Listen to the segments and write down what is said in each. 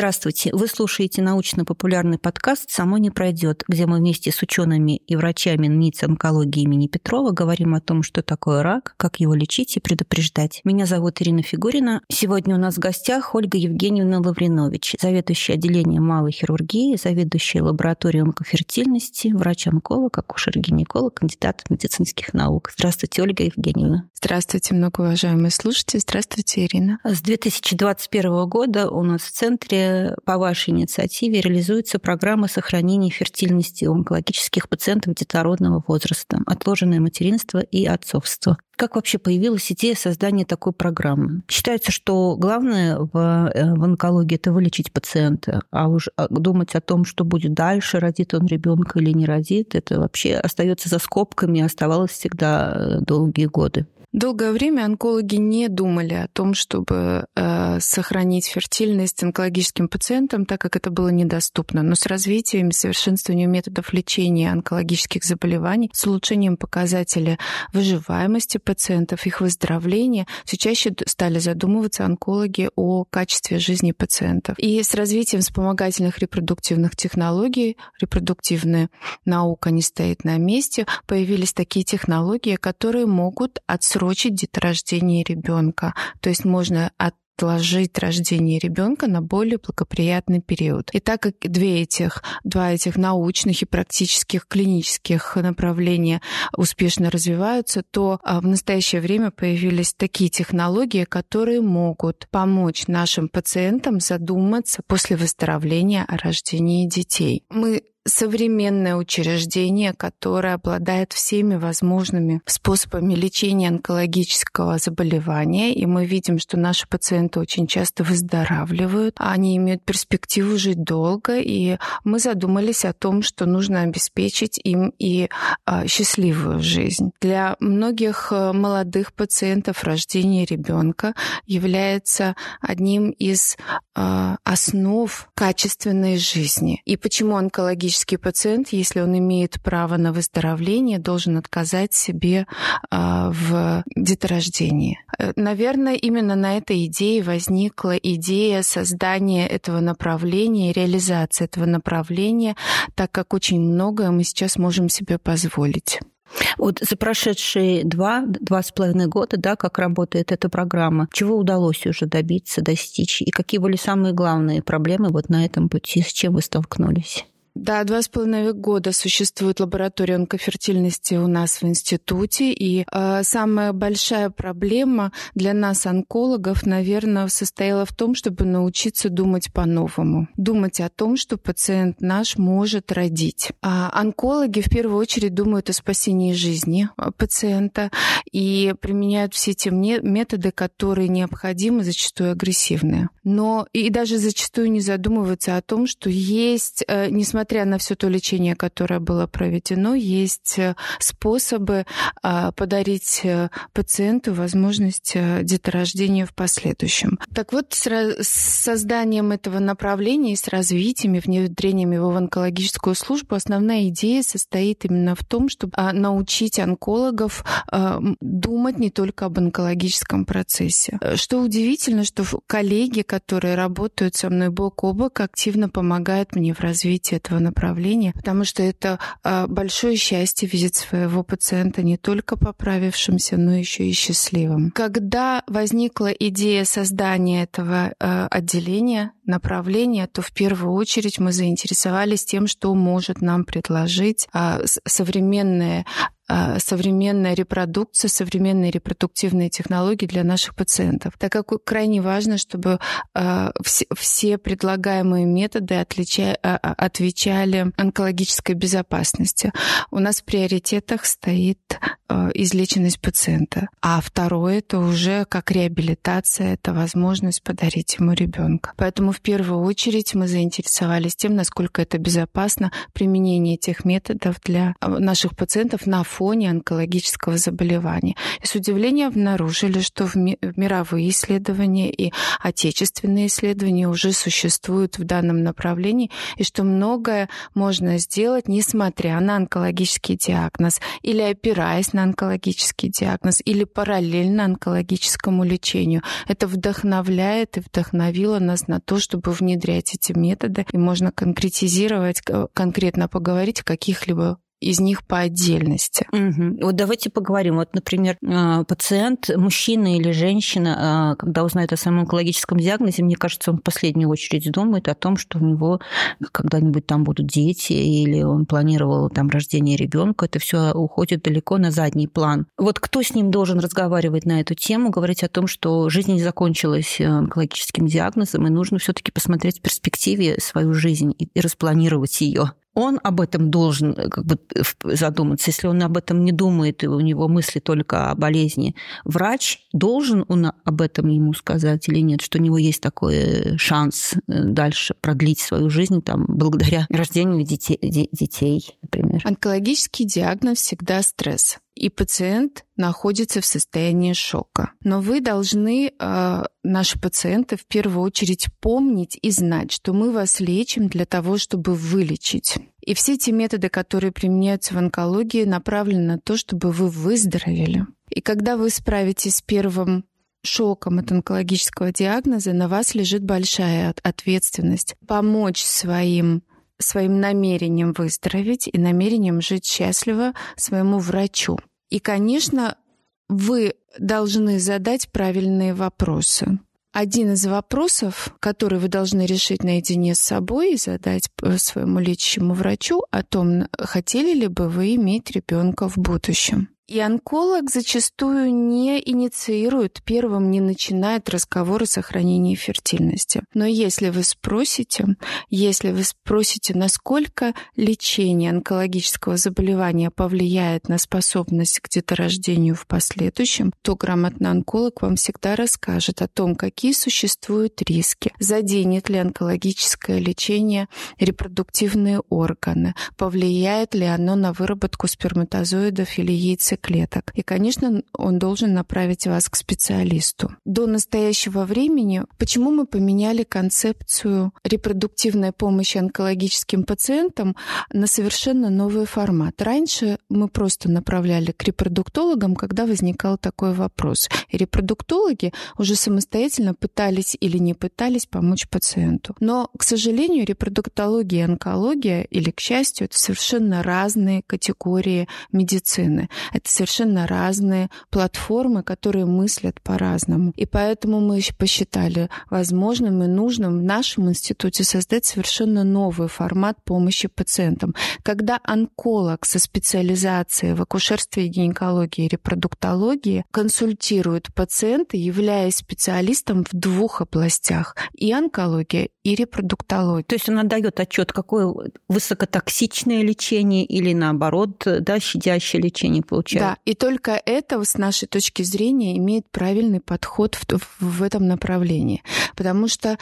Здравствуйте. Вы слушаете научно-популярный подкаст «Само не пройдет», где мы вместе с учеными и врачами НИЦ онкологии имени Петрова говорим о том, что такое рак, как его лечить и предупреждать. Меня зовут Ирина Фигурина. Сегодня у нас в гостях Ольга Евгеньевна Лавринович, заведующая отделением малой хирургии, заведующая лабораторией онкофертильности, врач-онколог, акушер-гинеколог, кандидат медицинских наук. Здравствуйте, Ольга Евгеньевна. Здравствуйте, многоуважаемые слушатели. Здравствуйте, Ирина. С 2021 года у нас в центре по вашей инициативе реализуется программа сохранения фертильности у онкологических пациентов детородного возраста, отложенное материнство и отцовство. Как вообще появилась идея создания такой программы? Считается, что главное в, э, в онкологии это вылечить пациента, а уж а, думать о том, что будет дальше, родит он ребенка или не родит, это вообще остается за скобками, оставалось всегда э, долгие годы. Долгое время онкологи не думали о том, чтобы э, сохранить фертильность онкологическим пациентам, так как это было недоступно. Но с развитием и совершенствованием методов лечения онкологических заболеваний, с улучшением показателя выживаемости пациентов, их выздоровления, все чаще стали задумываться онкологи о качестве жизни пациентов. И с развитием вспомогательных репродуктивных технологий, репродуктивная наука не стоит на месте, появились такие технологии, которые могут отсрочить отсрочить деторождение ребенка. То есть можно от отложить рождение ребенка на более благоприятный период. И так как две этих, два этих научных и практических клинических направления успешно развиваются, то а, в настоящее время появились такие технологии, которые могут помочь нашим пациентам задуматься после выздоровления о рождении детей. Мы современное учреждение, которое обладает всеми возможными способами лечения онкологического заболевания. И мы видим, что наши пациенты очень часто выздоравливают, они имеют перспективу жить долго, и мы задумались о том, что нужно обеспечить им и а, счастливую жизнь. Для многих э, молодых пациентов рождение ребенка является одним из а, основ качественной жизни. И почему онкологический онкологический пациент, если он имеет право на выздоровление, должен отказать себе а, в деторождении. Э, наверное, именно на этой идее возникла идея создания этого направления, реализации этого направления, так как очень многое мы сейчас можем себе позволить. Вот за прошедшие два, два с половиной года, да, как работает эта программа, чего удалось уже добиться, достичь, и какие были самые главные проблемы вот на этом пути, с чем вы столкнулись? Да, два с половиной года существует лаборатория онкофертильности у нас в институте, и э, самая большая проблема для нас, онкологов, наверное, состояла в том, чтобы научиться думать по-новому. Думать о том, что пациент наш может родить. А онкологи в первую очередь думают о спасении жизни а, пациента и применяют все те методы, которые необходимы, зачастую агрессивные. Но и даже зачастую не задумываются о том, что есть, э, несмотря несмотря на все то лечение, которое было проведено, есть э, способы а, подарить э, пациенту возможность э, деторождения в последующем. Так вот, с созданием этого направления и с развитием и внедрением его в онкологическую службу основная идея состоит именно в том, чтобы а, научить онкологов а, думать не только об онкологическом процессе. Что удивительно, что коллеги, которые работают со мной бок о бок, активно помогают мне в развитии этого этого направления, потому что это а, большое счастье видеть своего пациента не только поправившимся, но еще и счастливым. Когда возникла идея создания этого а, отделения, направления, то в первую очередь мы заинтересовались тем, что может нам предложить а, современная современная репродукция, современные репродуктивные технологии для наших пациентов. Так как крайне важно, чтобы а, все предлагаемые методы а, отвечали онкологической безопасности. У нас в приоритетах стоит излеченность пациента. А второе это уже как реабилитация, это возможность подарить ему ребенка. Поэтому в первую очередь мы заинтересовались тем, насколько это безопасно применение этих методов для наших пациентов на фоне фоне онкологического заболевания. И с удивлением обнаружили, что в мировые исследования и отечественные исследования уже существуют в данном направлении, и что многое можно сделать, несмотря на онкологический диагноз, или опираясь на онкологический диагноз, или параллельно онкологическому лечению. Это вдохновляет и вдохновило нас на то, чтобы внедрять эти методы, и можно конкретизировать, конкретно поговорить о каких-либо из них по отдельности. Угу. Вот давайте поговорим. Вот, например, а, пациент, мужчина или женщина, а, когда узнает о своем онкологическом диагнозе, мне кажется, он в последнюю очередь думает о том, что у него когда-нибудь там будут дети, или он планировал там рождение ребенка. Это все уходит далеко на задний план. Вот кто с ним должен разговаривать на эту тему, говорить о том, что жизнь не закончилась э, онкологическим диагнозом, и нужно все-таки посмотреть в перспективе свою жизнь и распланировать ее он об этом должен э, как бы задуматься. Если он об этом не думает, и у него мысли только о болезни, врач должен он об этом ему сказать или нет, что у него есть такой э, шанс э, дальше продлить свою жизнь там, благодаря рождению детей, детей, например. Онкологический диагноз всегда стресс и пациент находится в состоянии шока. Но вы должны, э, наши пациенты, в первую очередь помнить и знать, что мы вас лечим для того, чтобы вылечить. И все те методы, которые применяются в онкологии, направлены на то, чтобы вы выздоровели. И когда вы справитесь с первым шоком от онкологического диагноза, на вас лежит большая ответственность помочь своим своим намерением выздороветь и намерением жить счастливо своему врачу. И, конечно, вы должны задать правильные вопросы. Один из вопросов, который вы должны решить наедине с собой и задать своему лечащему врачу о том, хотели ли бы вы иметь ребенка в будущем. И онколог зачастую не инициирует, первым не начинает разговор о сохранении фертильности. Но если вы спросите, если вы спросите, насколько лечение онкологического заболевания повлияет на способность к деторождению в последующем, то грамотный онколог вам всегда расскажет о том, какие существуют риски, заденет ли онкологическое лечение репродуктивные органы, повлияет ли оно на выработку сперматозоидов или яйцеклеток, клеток. И, конечно, он должен направить вас к специалисту. До настоящего времени, почему мы поменяли концепцию репродуктивной помощи онкологическим пациентам на совершенно новый формат? Раньше мы просто направляли к репродуктологам, когда возникал такой вопрос. И репродуктологи уже самостоятельно пытались или не пытались помочь пациенту. Но, к сожалению, репродуктология и онкология, или, к счастью, это совершенно разные категории медицины. Это совершенно разные платформы, которые мыслят по-разному. И поэтому мы посчитали возможным и нужным в нашем институте создать совершенно новый формат помощи пациентам. Когда онколог со специализацией в акушерстве, гинекологии и репродуктологии консультирует пациента, являясь специалистом в двух областях – и онкология, и репродуктология. То есть он отдает отчет, какое высокотоксичное лечение или наоборот, да, щадящее лечение получается да, и только это, с нашей точки зрения, имеет правильный подход в, в этом направлении. Потому что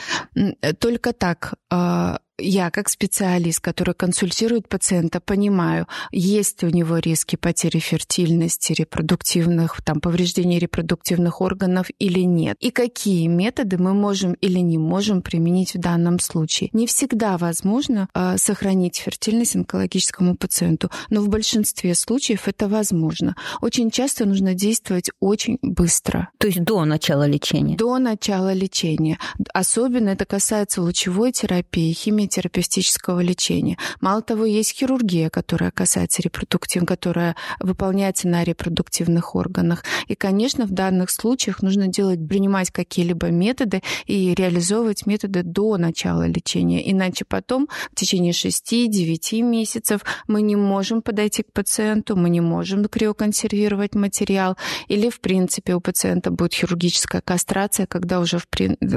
только так а, я как специалист, который консультирует пациента, понимаю, есть у него риски потери фертильности, репродуктивных, там, повреждений репродуктивных органов или нет. И какие методы мы можем или не можем применить в данном случае. Не всегда возможно э, сохранить фертильность онкологическому пациенту, но в большинстве случаев это возможно. Очень часто нужно действовать очень быстро. То есть до начала лечения? До начала лечения. Особенно это касается лучевой терапии, химиотерапии, терапевтического лечения. Мало того, есть хирургия, которая касается репродуктив, которая выполняется на репродуктивных органах. И, конечно, в данных случаях нужно делать, принимать какие-либо методы и реализовывать методы до начала лечения. Иначе потом в течение 6-9 месяцев мы не можем подойти к пациенту, мы не можем криоконсервировать материал, или, в принципе, у пациента будет хирургическая кастрация, когда уже в,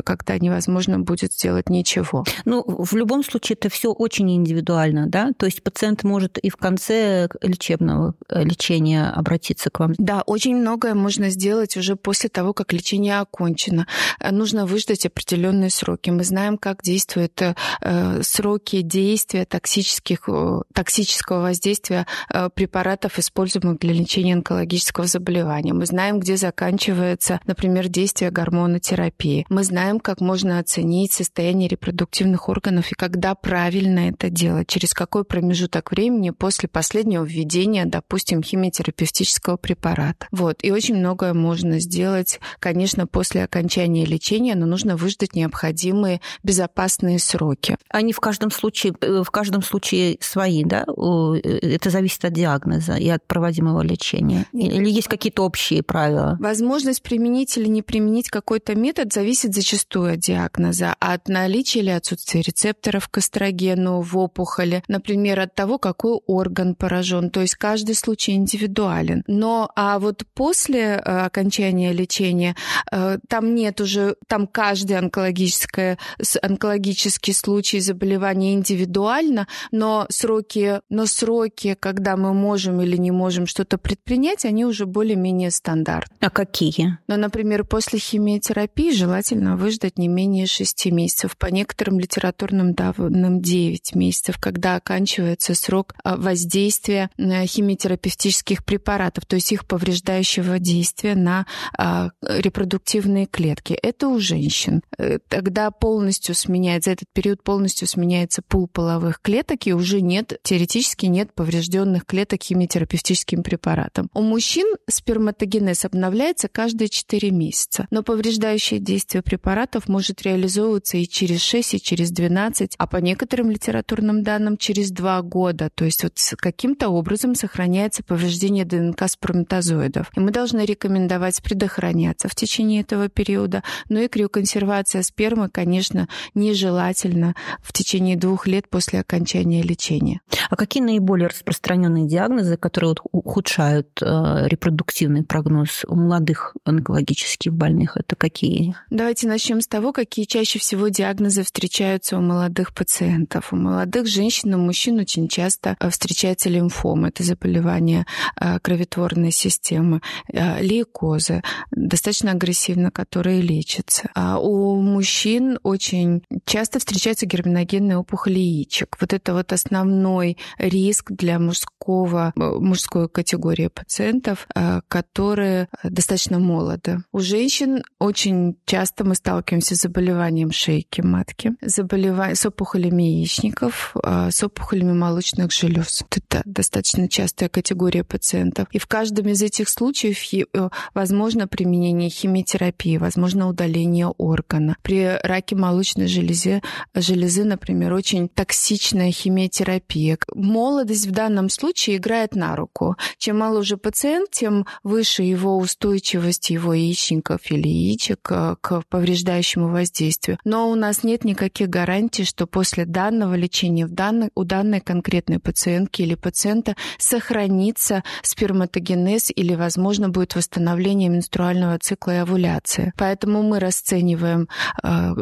когда невозможно будет сделать ничего. Ну, в любом любом случае это все очень индивидуально, да? То есть пациент может и в конце лечебного э, лечения обратиться к вам. Да, очень многое можно сделать уже после того, как лечение окончено. Э, нужно выждать определенные сроки. Мы знаем, как действуют э, сроки действия токсических, токсического воздействия препаратов, используемых для лечения онкологического заболевания. Мы знаем, где заканчивается, например, действие гормонотерапии. Мы знаем, как можно оценить состояние репродуктивных органов и когда правильно это делать, через какой промежуток времени после последнего введения, допустим, химиотерапевтического препарата. Вот. И очень многое можно сделать, конечно, после окончания лечения, но нужно выждать необходимые безопасные сроки. Они в каждом случае, э, в каждом случае свои, да? Э, это зависит от диагноза и от проводимого лечения? Или есть какие-то общие правила? Возможность применить или не применить какой-то метод зависит зачастую от диагноза, от наличия или отсутствия рецепторов к эстрогену в опухоли, например, от того, какой орган поражен. То есть каждый случай индивидуален. Но а вот после э, окончания лечения э, там нет уже, там каждый онкологическое, онкологический случай заболевания индивидуально, но сроки, но сроки, когда мы можем или не можем что-то предпринять, они уже более-менее стандартны. А какие? Ну, например, после химиотерапии желательно выждать не менее 6 месяцев. По некоторым литературным данным 9 месяцев, когда оканчивается срок а, воздействия химиотерапевтических препаратов, то есть их повреждающего действия на а, репродуктивные клетки. Это у женщин. Э, тогда полностью сменяется, за этот период полностью сменяется пул половых клеток, и уже нет, теоретически нет поврежденных клеток химиотерапевтическим препаратом. У мужчин сперматогенез обновляется каждые 4 месяца, но повреждающее действие препаратов может реализовываться и через 6, и через 12, а по некоторым литературным данным через 2 года. То есть вот каким-то образом сохраняется повреждение ДНК сперматозоидов. И мы должны рекомендовать предохраняться в течение этого периода. Но и криоконсервация спермы, конечно, нежелательно в течение двух лет после окончания лечения. А какие наиболее распространенные диагнозы, которые ухудшают э, репродуктивный прогноз у молодых онкологических больных, это какие? Давайте начнем с того, какие чаще всего диагнозы встречаются у молодых пациентов. У молодых женщин и мужчин очень часто э, встречается лимфома. Это заболевание э, кроветворной системы, э, лейкозы, достаточно агрессивно, которые лечатся. А у мужчин очень часто встречаются герминогенные опухоли яичек. Вот это вот основной риск для мужского, мужской категории пациентов, которые достаточно молоды. У женщин очень часто мы сталкиваемся с заболеванием шейки матки, заболеванием с опухолями яичников, с опухолями молочных желез. Это достаточно частая категория пациентов. И в каждом из этих случаев э, возможно применение химиотерапии, возможно удаление органа. При раке молочной железы, железы, например, очень токсичная химиотерапия. Молодость в данном случае играет на руку. Чем моложе пациент, тем выше его устойчивость его яичников или яичек э, к повреждающему воздействию. Но у нас нет никаких гарантий, что после данного лечения в данной, у данной конкретной пациентки или пациента сохранится сперматогенез или, возможно, будет восстановление менструального цикла и овуляции. Поэтому мы расцениваем э,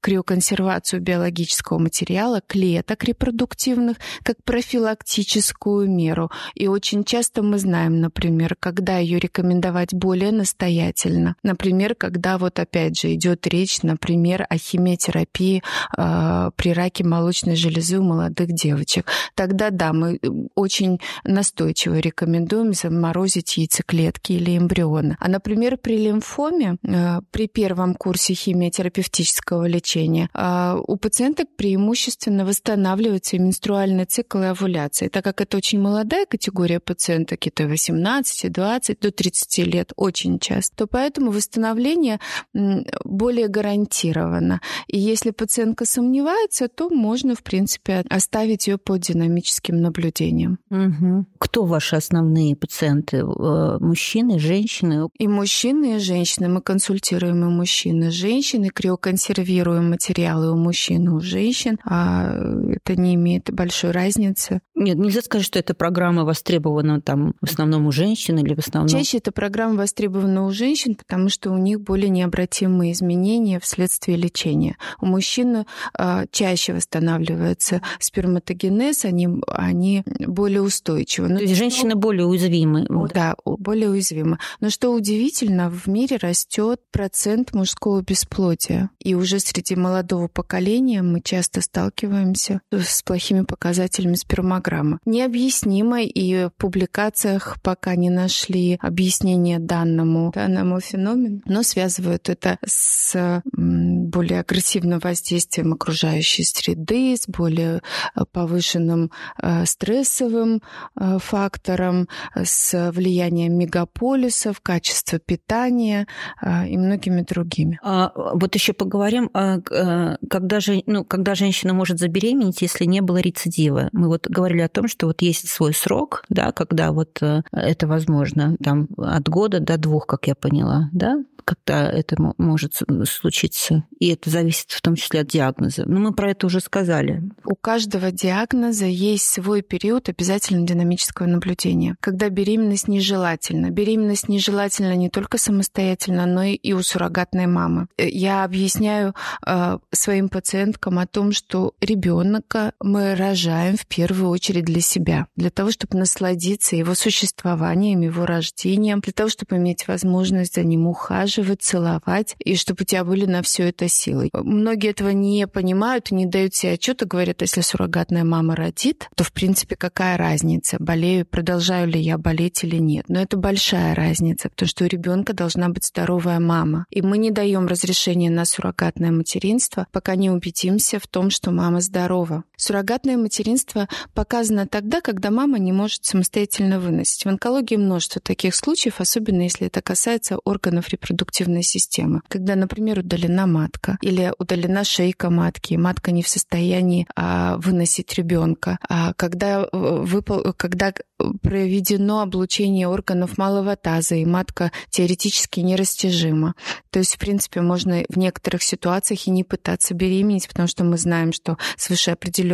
криоконсервацию биологического материала, клеток репродуктивных, как профилактическую меру. И очень часто мы знаем, например, когда ее рекомендовать более настоятельно. Например, когда вот опять же идет речь, например, о химиотерапии э, при раке молочной железы у молодых девочек. Тогда да, мы очень настойчиво рекомендуем заморозить яйцеклетки или эмбрионы. А, например, при лимфоме, э, при первом курсе химиотерапевтического лечения лечения. А у пациенток преимущественно восстанавливается и менструальный цикл и овуляция. Так как это очень молодая категория пациенток, это 18, 20 до 30 лет очень часто, то поэтому восстановление более гарантировано. И если пациентка сомневается, то можно, в принципе, оставить ее под динамическим наблюдением. Угу. Кто ваши основные пациенты? Э, мужчины, женщины? И мужчины, и женщины. Мы консультируем и мужчины, и женщины, криоконсервируем материалы у мужчин и у женщин. А это не имеет большой разницы. Нет, нельзя сказать, что эта программа востребована там в основном у женщин или в основном... Чаще эта программа востребована у женщин, потому что у них более необратимые изменения вследствие лечения. У мужчин э, чаще восстанавливается сперматогенез, они, они более устойчивы. Но То есть женщины более уязвимы. Да, более уязвимы. Но что удивительно, в мире растет процент мужского бесплодия. И уже среди молодого поколения мы часто сталкиваемся с плохими показателями спермограммы. Необъяснимо, и в публикациях пока не нашли объяснение данному, данному феномену, но связывают это с более агрессивным воздействием окружающей среды, с более э, повышенным э, стрессовым э, фактором, с влиянием мегаполисов, качества питания и многими другими. А, вот еще поговорим, а, когда, же, ну, когда женщина может забеременеть, если не было рецидива. Мы вот говорили о том, что вот есть свой срок, да, когда вот это возможно, там от года до двух, как я поняла, да, когда это может случиться. И это зависит в том числе от диагноза. Но мы про это уже сказали. У каждого диагноза есть свой период обязательно динамического наблюдения, когда беременность нежелательна. Беременность нежелательна не только самостоятельно, но и у суррогатной мамы. Э, я объясняю э, своим пациенткам о том, что ребенка мы рожаем в первую очередь для себя, для того, чтобы насладиться его существованием, его рождением, для того, чтобы иметь возможность за ним ухаживать, целовать, и чтобы у тебя были на все это силы. Многие этого не понимают, не дают себе отчета, говорят, если суррогатная мама родит, то, в принципе, какая разница, болею, продолжаю ли я болеть или нет. Но это большая разница, потому что у ребенка должна быть здоровая мама. И мы не даем разрешения на суррогатное материнство, пока не убедимся в том, что мама здорова. Суррогатное материнство показано тогда, когда мама не может самостоятельно выносить. В онкологии множество таких случаев, особенно если это касается органов репродуктивной системы. Когда, например, удалена матка или удалена шейка матки, матка не в состоянии а, выносить ребенка, а когда, э, выпал, когда проведено облучение органов малого таза, и матка теоретически нерастяжима. То есть, в принципе, можно в некоторых ситуациях и не пытаться беременеть, потому что мы знаем, что свыше определенного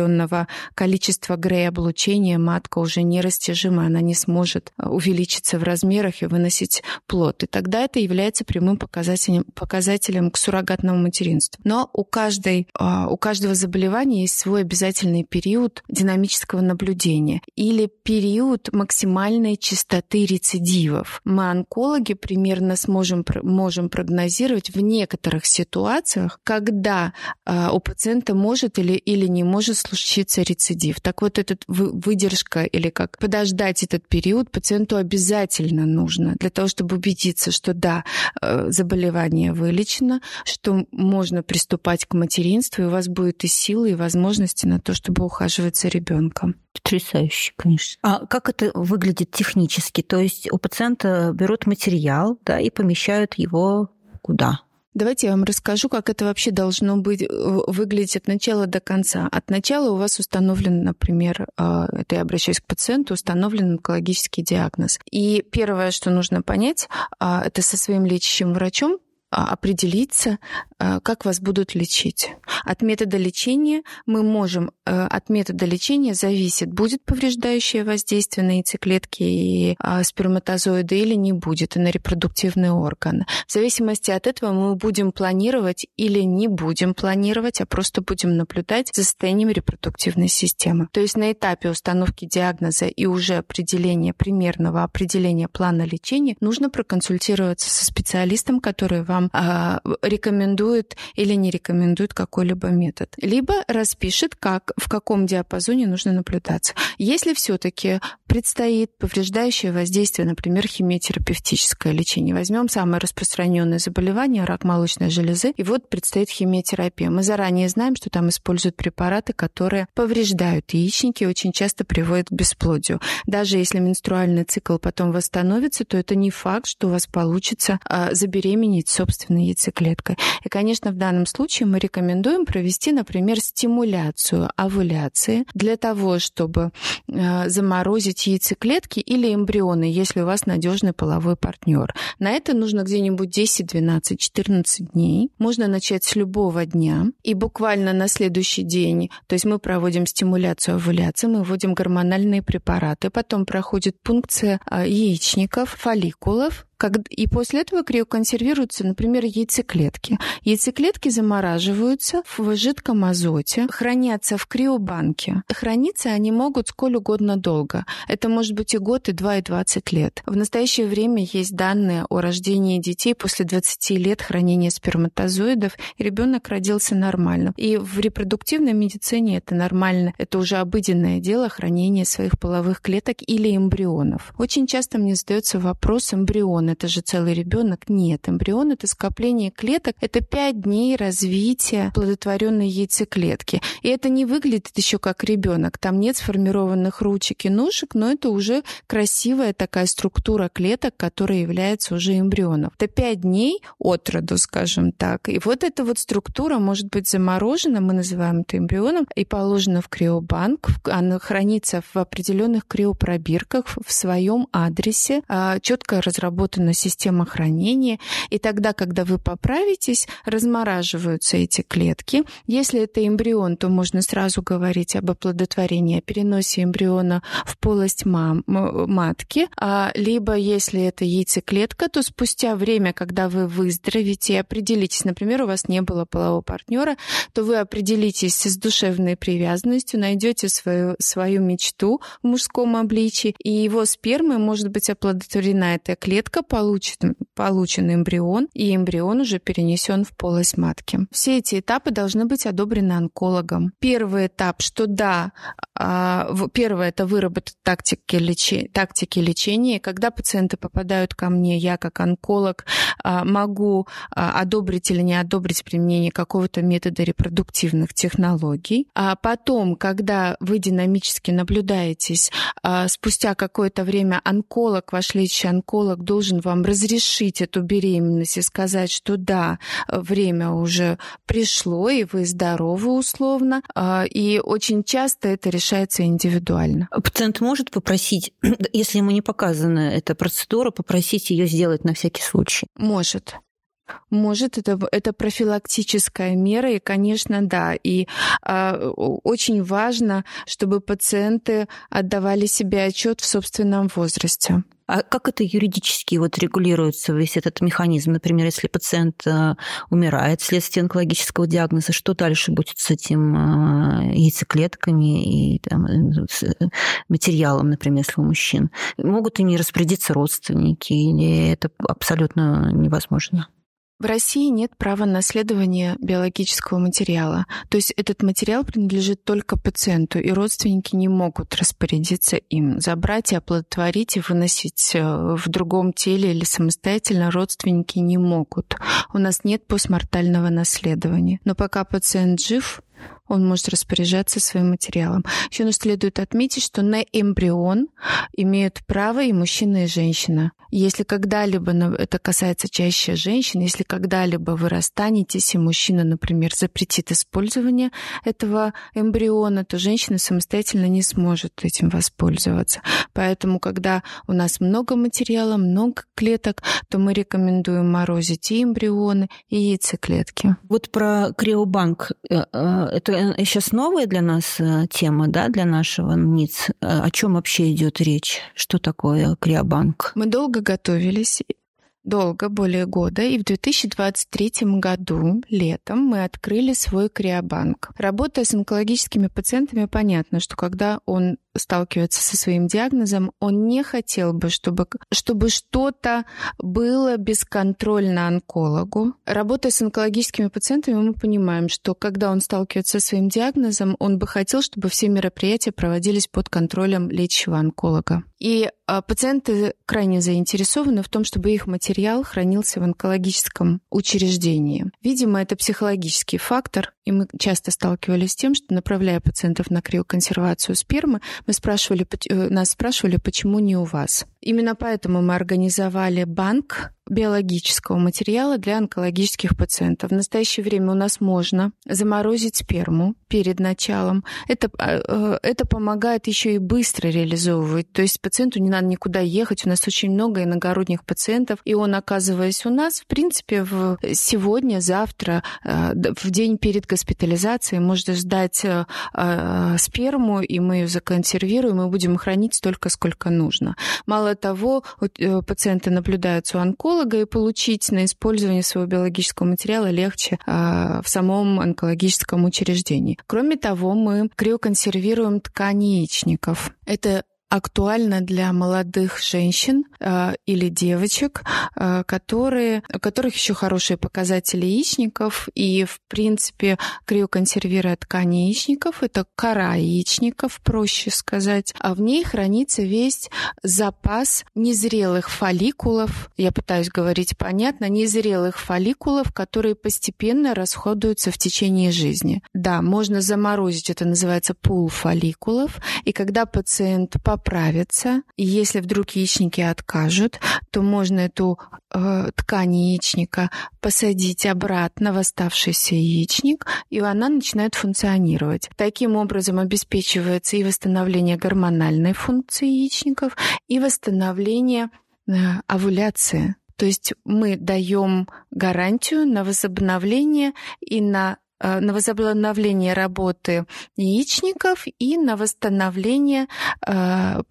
количества грей-облучения матка уже нерастяжима, она не сможет э, увеличиться в размерах и выносить плод. И тогда это является прямым показателем, показателем к суррогатному материнству. Но у, каждой, а, у каждого заболевания есть свой обязательный период динамического наблюдения или период максимальной частоты рецидивов. Мы, онкологи, примерно сможем, можем прогнозировать в некоторых ситуациях, когда а, у пациента может или, или не может случиться рецидив. Так вот, этот выдержка или как подождать этот период пациенту обязательно нужно для того, чтобы убедиться, что да, Э, заболевание вылечено, что можно приступать к материнству, и у вас будет и силы, и возможности на то, чтобы ухаживать за ребенком. Потрясающе, конечно. А как это выглядит технически? То есть у пациента берут материал да, и помещают его куда? Давайте я вам расскажу, как это вообще должно быть, э, выглядеть от начала до конца. От начала у вас установлен, например, э, это я обращаюсь к пациенту, установлен онкологический диагноз. И первое, что нужно понять, а, это со своим лечащим врачом а, определиться, а, как вас будут лечить. От метода лечения мы можем, э, от метода лечения зависит, будет повреждающее воздействие на яйцеклетки и а, сперматозоиды или не будет, и на репродуктивные органы. В зависимости от этого мы будем планировать или не будем планировать, а просто будем наблюдать за состоянием репродуктивной системы. То есть на этапе установки диагноза и уже определения, примерного определения плана лечения нужно проконсультироваться со специалистом, который вам вам а, рекомендует или не рекомендует какой-либо метод. Либо распишет, как, в каком диапазоне нужно наблюдаться. Если все-таки предстоит повреждающее воздействие, например, химиотерапевтическое лечение, возьмем самое распространенное заболевание, рак молочной железы, и вот предстоит химиотерапия. Мы заранее знаем, что там используют препараты, которые повреждают яичники и очень часто приводят к бесплодию. Даже если менструальный цикл потом восстановится, то это не факт, что у вас получится а, забеременеть, собственно, собственной яйцеклеткой. И, конечно, в данном случае мы рекомендуем провести, например, стимуляцию овуляции для того, чтобы э, заморозить быть яйцеклетки или эмбрионы, если у вас надежный половой партнер. На это нужно где-нибудь 10, 12, 14 дней. Можно начать с любого дня. И буквально на следующий день, то есть мы проводим стимуляцию овуляции, мы вводим гормональные препараты, потом проходит пункция а, яичников, фолликулов, и после этого криоконсервируются, например, яйцеклетки. Яйцеклетки замораживаются в жидком азоте, хранятся в криобанке. Храниться они могут сколь угодно долго. Это может быть и год, и два, и двадцать лет. В настоящее время есть данные о рождении детей после 20 лет хранения сперматозоидов, и ребенок родился нормально. И в репродуктивной медицине это нормально. Это уже обыденное дело хранения своих половых клеток или эмбрионов. Очень часто мне задается вопрос эмбриона эмбрион, это же целый ребенок. Нет, эмбрион это скопление клеток, это пять дней развития плодотворенной яйцеклетки. И это не выглядит еще как ребенок. Там нет сформированных ручек и ножек, но это уже красивая такая структура клеток, которая является уже эмбрионом. Это пять дней от роду, скажем так. И вот эта вот структура может быть заморожена, мы называем это эмбрионом, и положена в криобанк. Она хранится в определенных криопробирках в своем адресе, а, четко разработана разработана система хранения, и тогда, когда вы поправитесь, размораживаются эти клетки. Если это эмбрион, то можно сразу говорить об оплодотворении, о переносе эмбриона в полость мам, матки, а, либо если это яйцеклетка, то спустя время, когда вы выздоровите и определитесь, например, у вас не было полового партнера, то вы определитесь с душевной привязанностью, найдете свою, свою мечту в мужском обличии, и его спермой может быть оплодотворена эта клетка, получен, получен эмбрион, и эмбрион уже перенесен в полость матки. Все эти этапы должны быть одобрены онкологом. Первый этап, что да, а, первое это выработать тактики, лечи, тактики лечения. Когда пациенты попадают ко мне, я как онколог могу а, одобрить или не одобрить применение какого-то метода репродуктивных технологий. А потом, когда вы динамически наблюдаетесь, спустя какое-то время онколог, ваш лечащий онколог должен вам разрешить эту беременность и сказать, что да, время уже пришло, и вы здоровы условно. А, и очень часто это решается индивидуально. Пациент может попросить, если ему не показана эта процедура, попросить ее сделать на всякий случай? Может. Может, это, это профилактическая мера, и, конечно, да. И э, очень важно, чтобы пациенты отдавали себе отчет в собственном возрасте. А как это юридически вот регулируется, весь этот механизм? Например, если пациент э, умирает вследствие онкологического диагноза, что дальше будет с этим э, яйцеклетками и там, э, материалом, например, если у мужчин? Могут они распорядиться родственники или это абсолютно невозможно? В России нет права наследования биологического материала. То есть этот материал принадлежит только пациенту, и родственники не могут распорядиться им. Забрать и оплодотворить и выносить э, в другом теле или самостоятельно родственники не могут. У нас нет постмортального наследования. Но пока пациент жив, он может распоряжаться своим материалом. Еще следует отметить, что на эмбрион имеют право и мужчина, и женщина. Если когда-либо, это касается чаще женщин, если когда-либо вы расстанетесь, и мужчина, например, запретит использование этого эмбриона, то женщина самостоятельно не сможет этим воспользоваться. Поэтому, когда у нас много материала, много клеток, то мы рекомендуем морозить и эмбрионы, и яйцеклетки. Вот про криобанк. Э, э, это сейчас новая для нас э, тема, да, для нашего НИЦ. О чем вообще идет речь? Что такое криобанк? Мы долго готовились, долго, более года, и в 2023 году, летом, мы открыли свой криобанк. Работая с онкологическими пациентами, понятно, что когда он сталкивается со своим диагнозом, он не хотел бы, чтобы, чтобы что-то было бесконтрольно онкологу. Работая с онкологическими пациентами, мы понимаем, что когда он сталкивается со своим диагнозом, он бы хотел, чтобы все мероприятия проводились под контролем лечащего онколога. И а, пациенты крайне заинтересованы в том, чтобы их материал хранился в онкологическом учреждении. Видимо, это психологический фактор, и мы часто сталкивались с тем, что направляя пациентов на криоконсервацию спермы, мы спрашивали, э, нас спрашивали, почему не у вас. именно поэтому мы организовали банк биологического материала для онкологических пациентов. В настоящее время у нас можно заморозить сперму перед началом. Это, а, э, это помогает еще и быстро реализовывать. То есть пациенту не надо никуда ехать. У нас очень много иногородних пациентов. И он, оказываясь у нас, в принципе, в сегодня, завтра, э, в день перед госпитализацией может ждать э, сперму, и мы ее законсервируем, и будем хранить столько, сколько нужно. Мало того, пациенты наблюдаются у онколога, онколога и получить на использование своего биологического материала легче э, в самом онкологическом учреждении. Кроме того, мы криоконсервируем ткани яичников. Это актуально для молодых женщин э, или девочек, э, которые, у которых еще хорошие показатели яичников, и, в принципе, криоконсервируя ткани яичников, это кора яичников, проще сказать, а в ней хранится весь запас незрелых фолликулов, я пытаюсь говорить понятно, незрелых фолликулов, которые постепенно расходуются в течение жизни. Да, можно заморозить, это называется пул фолликулов, и когда пациент по поправится. И если вдруг яичники откажут, то можно эту э, ткань яичника посадить обратно в оставшийся яичник, и она начинает функционировать. Таким образом обеспечивается и восстановление гормональной функции яичников, и восстановление э, овуляции. То есть мы даем гарантию на возобновление и на на возобновление работы яичников и на восстановление, э,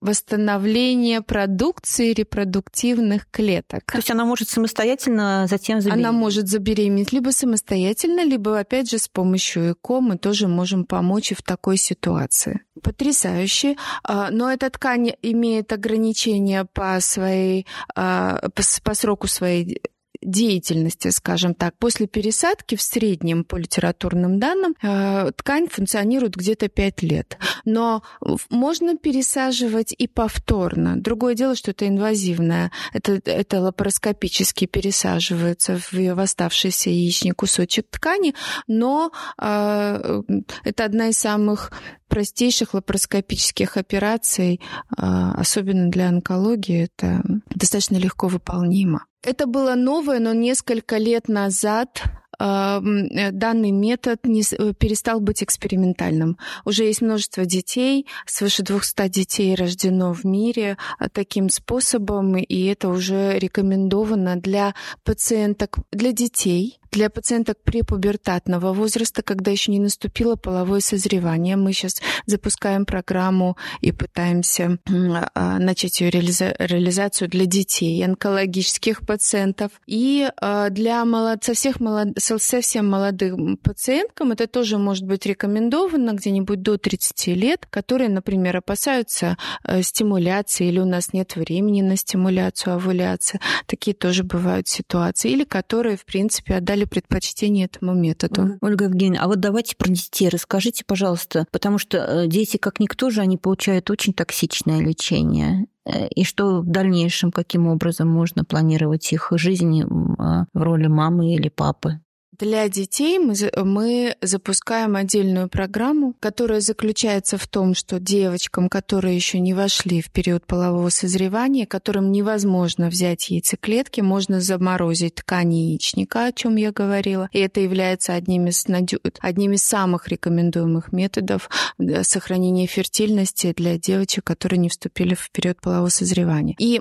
восстановление продукции репродуктивных клеток. То есть она может самостоятельно затем забеременеть? Она может забеременеть либо самостоятельно, либо, опять же, с помощью ЭКО мы тоже можем помочь и в такой ситуации. Потрясающе. А, но эта ткань имеет ограничения по, своей, по сроку своей деятельности, скажем так. После пересадки в среднем по литературным данным э, ткань функционирует где-то 5 лет. Но можно пересаживать и повторно. Другое дело, что это инвазивное. Это, это лапароскопически пересаживается в, в оставшийся яичник кусочек ткани, но э, это одна из самых простейших лапароскопических операций, а, особенно для онкологии, это достаточно легко выполнимо. Это было новое, но несколько лет назад а, данный метод не, перестал быть экспериментальным. Уже есть множество детей, свыше 200 детей рождено в мире а, таким способом, и это уже рекомендовано для пациенток, для детей, для пациенток препубертатного возраста, когда еще не наступило половое созревание. Мы сейчас запускаем программу и пытаемся а, начать ее реализа- реализацию для детей, онкологических пациентов. И а, для молод... со всех молод... совсем молодым пациенткам это тоже может быть рекомендовано где-нибудь до 30 лет, которые, например, опасаются э, стимуляции или у нас нет времени на стимуляцию, овуляции. Такие тоже бывают ситуации. Или которые, в принципе, отдали дали предпочтение этому методу. Ольга Евгеньевна, а вот давайте про детей расскажите, пожалуйста, потому что э, дети, как никто же, они получают очень токсичное лечение э, и что в дальнейшем, каким образом можно планировать их жизнь а, в роли мамы или папы? Для детей мы, мы запускаем отдельную программу, которая заключается в том, что девочкам, которые еще не вошли в период полового созревания, которым невозможно взять яйцеклетки, можно заморозить ткани яичника, о чем я говорила. И это является одним из, одним из самых рекомендуемых методов сохранения фертильности для девочек, которые не вступили в период полового созревания. И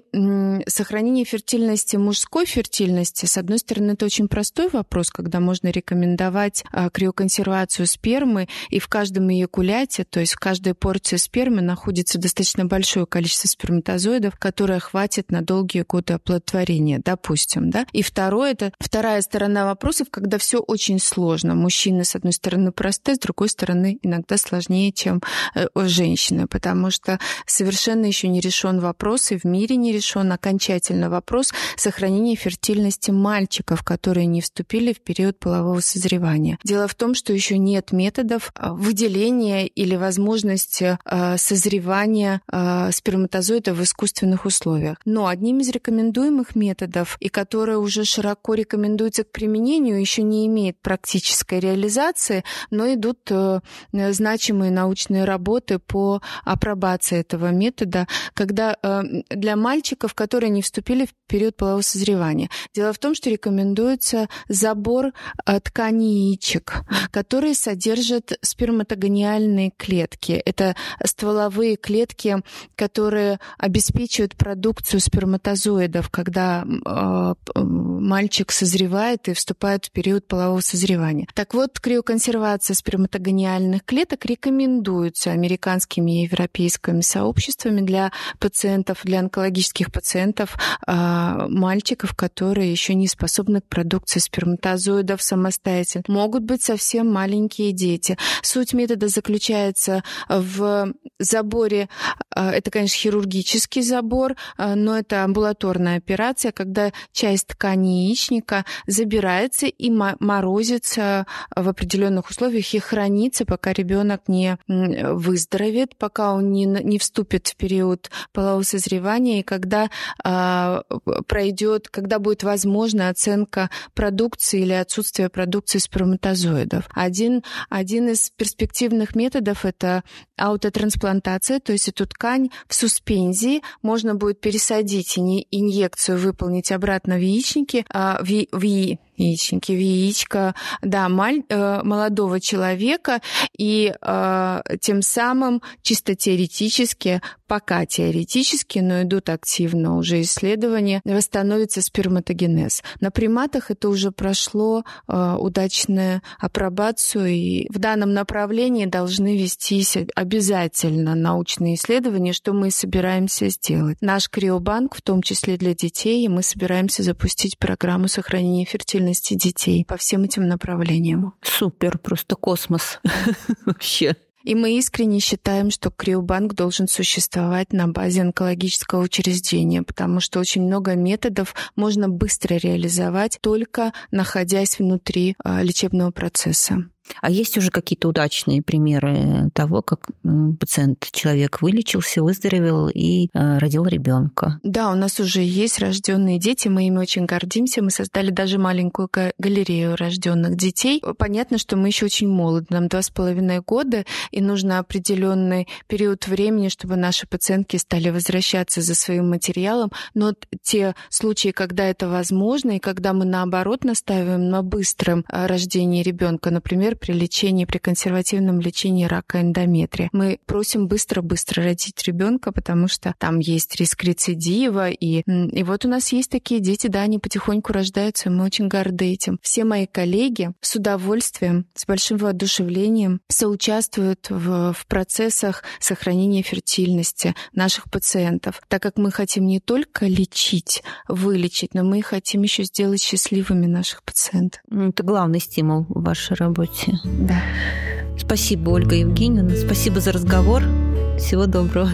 сохранение фертильности, мужской фертильности, с одной стороны, это очень простой вопрос, когда можно рекомендовать а, криоконсервацию спермы, и в каждом эякуляте, то есть в каждой порции спермы находится достаточно большое количество сперматозоидов, которое хватит на долгие годы оплодотворения, допустим. Да? И второе, это вторая сторона вопросов, когда все очень сложно. Мужчины, с одной стороны, просты, с другой стороны, иногда сложнее, чем э, женщины, потому что совершенно еще не решен вопрос, и в мире не решен окончательно вопрос сохранения фертильности мальчиков, которые не вступили в период полового созревания. Дело в том, что еще нет методов а, выделения или возможности а, созревания а, сперматозоида в искусственных условиях. Но одним из рекомендуемых методов, и который уже широко рекомендуется к применению, еще не имеет практической реализации, но идут э, значимые научные работы по апробации этого метода, когда э, для мальчиков, которые не вступили в период полового созревания. Дело в том, что рекомендуется забор ткани яичек, которые содержат сперматогониальные клетки. Это стволовые клетки, которые обеспечивают продукцию сперматозоидов, когда э, мальчик созревает и вступает в период полового созревания. Так вот, криоконсервация сперматогониальных клеток рекомендуется американскими и европейскими сообществами для пациентов, для онкологических пациентов, э, мальчиков, которые еще не способны к продукции сперматозоидов самостоятельно. Могут быть совсем маленькие дети. Суть метода заключается в заборе, э, это, конечно, хирургический забор, э, но это амбулаторная операция, когда часть ткани яичника забирается и морозится в определенных условиях и хранится, пока ребенок не выздоровеет, пока он не, не вступит в период полового созревания и когда э, пройдет, когда будет возможна оценка продукции или отсутствие продукции сперматозоидов. Один, один из перспективных методов — это аутотрансплантация, то есть эту ткань в суспензии можно будет пересадить и инъекцию выполнить обратно в яичники, а, в, в, яичники, в яичко, да, маль, э, молодого человека, и э, тем самым чисто теоретически, пока теоретически, но идут активно уже исследования, восстановится сперматогенез. На приматах это уже прошло э, удачную апробацию, и в данном направлении должны вестись обязательно научные исследования, что мы собираемся сделать. Наш криобанк, в том числе для детей, и мы собираемся запустить программу сохранения фертильности деятельности детей по всем этим направлениям. Супер, просто космос вообще. И мы искренне считаем, что Криобанк должен существовать на базе онкологического учреждения, потому что очень много методов можно быстро реализовать, только находясь внутри а, лечебного процесса. А есть уже какие-то удачные примеры того, как пациент, человек вылечился, выздоровел и э, родил ребенка? Да, у нас уже есть рожденные дети, мы ими очень гордимся. Мы создали даже маленькую галерею рожденных детей. Понятно, что мы еще очень молоды, нам два с половиной года, и нужно определенный период времени, чтобы наши пациентки стали возвращаться за своим материалом. Но те случаи, когда это возможно, и когда мы наоборот настаиваем на быстром э, рождении ребенка, например, при лечении, при консервативном лечении рака эндометрия. Мы просим быстро-быстро родить ребенка, потому что там есть риск рецидива. И, и вот у нас есть такие дети, да, они потихоньку рождаются, и мы очень горды этим. Все мои коллеги с удовольствием, с большим воодушевлением соучаствуют в, в процессах сохранения фертильности наших пациентов, так как мы хотим не только лечить, вылечить, но мы хотим еще сделать счастливыми наших пациентов. Это главный стимул в вашей работе работе. Да. Спасибо, Ольга Евгеньевна. Спасибо за разговор. Всего доброго.